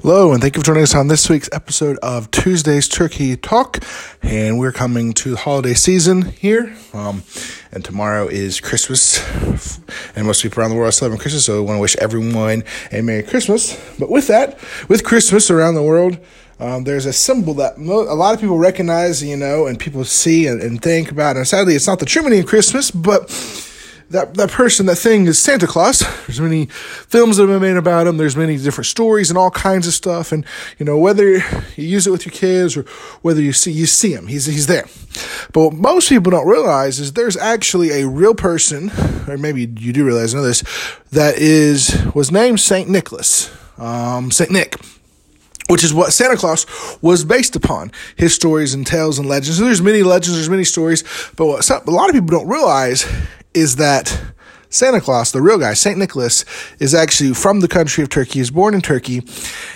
Hello, and thank you for joining us on this week's episode of Tuesday's Turkey Talk. And we're coming to the holiday season here. Um, and tomorrow is Christmas. And most people around the world are celebrating Christmas, so I want to wish everyone a Merry Christmas. But with that, with Christmas around the world, um, there's a symbol that mo- a lot of people recognize, you know, and people see and, and think about. And sadly, it's not the true of Christmas, but that that person, that thing is Santa Claus. There's many films that have been made about him. There's many different stories and all kinds of stuff. And you know whether you use it with your kids or whether you see you see him, he's he's there. But what most people don't realize is there's actually a real person, or maybe you do realize know this, that is was named Saint Nicholas, um, Saint Nick which is what Santa Claus was based upon. His stories and tales and legends. There's many legends, there's many stories, but what some, a lot of people don't realize is that Santa Claus, the real guy, St. Nicholas, is actually from the country of Turkey. He's born in Turkey,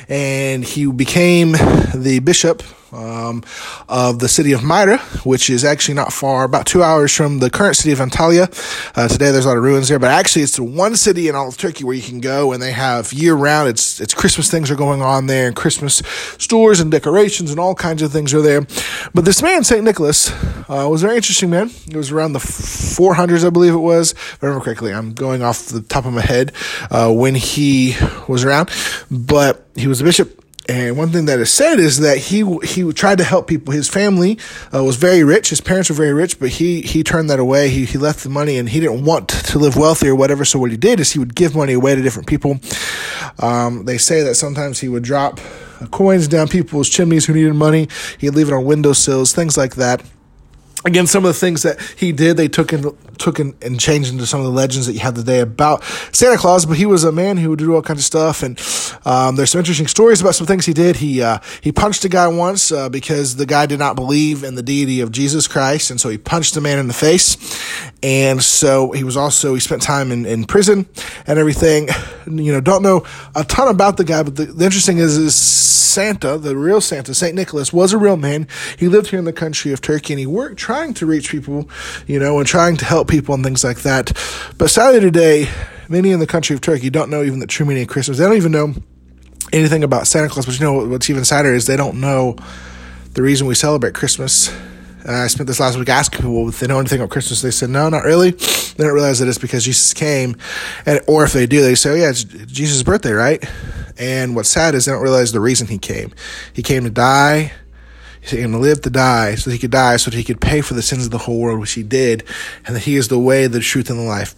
and he became the bishop um, of the city of Myra, which is actually not far, about two hours from the current city of Antalya. Uh, today there's a lot of ruins there, but actually it's the one city in all of Turkey where you can go and they have year round. It's it's Christmas things are going on there, and Christmas stores and decorations and all kinds of things are there. But this man, Saint Nicholas, uh, was a very interesting man. It was around the 400s, I believe it was, if I remember correctly. I'm going off the top of my head uh, when he was around, but he was a bishop and one thing that is said is that he he tried to help people. His family uh, was very rich. His parents were very rich, but he he turned that away. He he left the money, and he didn't want to live wealthy or whatever. So what he did is he would give money away to different people. Um, they say that sometimes he would drop coins down people's chimneys who needed money. He'd leave it on windowsills, things like that again, some of the things that he did, they took and took and, and changed into some of the legends that you have today about Santa Claus. But he was a man who would do all kinds of stuff, and um, there's some interesting stories about some things he did. He uh, he punched a guy once uh, because the guy did not believe in the deity of Jesus Christ, and so he punched the man in the face. And so he was also he spent time in, in prison and everything. You know, don't know a ton about the guy, but the, the interesting is is Santa, the real Santa, Saint Nicholas, was a real man. He lived here in the country of Turkey, and he worked trying to reach people, you know, and trying to help people and things like that. But sadly today, many in the country of Turkey don't know even the true meaning of Christmas. They don't even know anything about Santa Claus. But you know what's even sadder is they don't know the reason we celebrate Christmas. And I spent this last week asking people if they know anything about Christmas. They said, no, not really. They don't realize that it's because Jesus came. And, or if they do, they say, oh, yeah, it's Jesus' birthday, right? And what's sad is they don't realize the reason he came. He came to die he came to live to die so that he could die so that he could pay for the sins of the whole world, which he did, and that he is the way, the truth, and the life.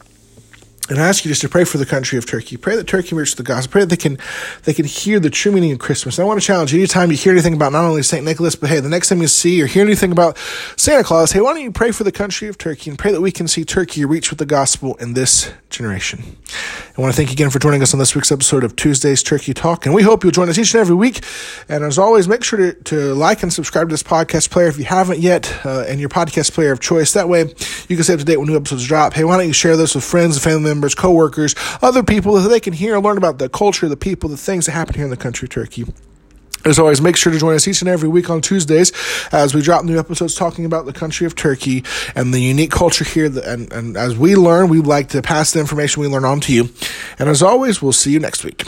And I ask you just to pray for the country of Turkey. Pray that Turkey reaches the gospel. Pray that they can they can hear the true meaning of Christmas. And I want to challenge you anytime you hear anything about not only St. Nicholas, but hey, the next time you see or hear anything about Santa Claus, hey, why don't you pray for the country of Turkey and pray that we can see Turkey reach with the gospel in this generation. I want to thank you again for joining us on this week's episode of Tuesday's Turkey Talk. And we hope you'll join us each and every week. And as always, make sure to, to like and subscribe to this podcast player if you haven't yet, uh, and your podcast player of choice. That way you can stay up to date when new episodes drop. Hey, why don't you share this with friends and family? Members, coworkers, other people that they can hear and learn about the culture, the people, the things that happen here in the country of Turkey. As always, make sure to join us each and every week on Tuesdays as we drop new episodes talking about the country of Turkey and the unique culture here. And, and as we learn, we'd like to pass the information we learn on to you. And as always, we'll see you next week.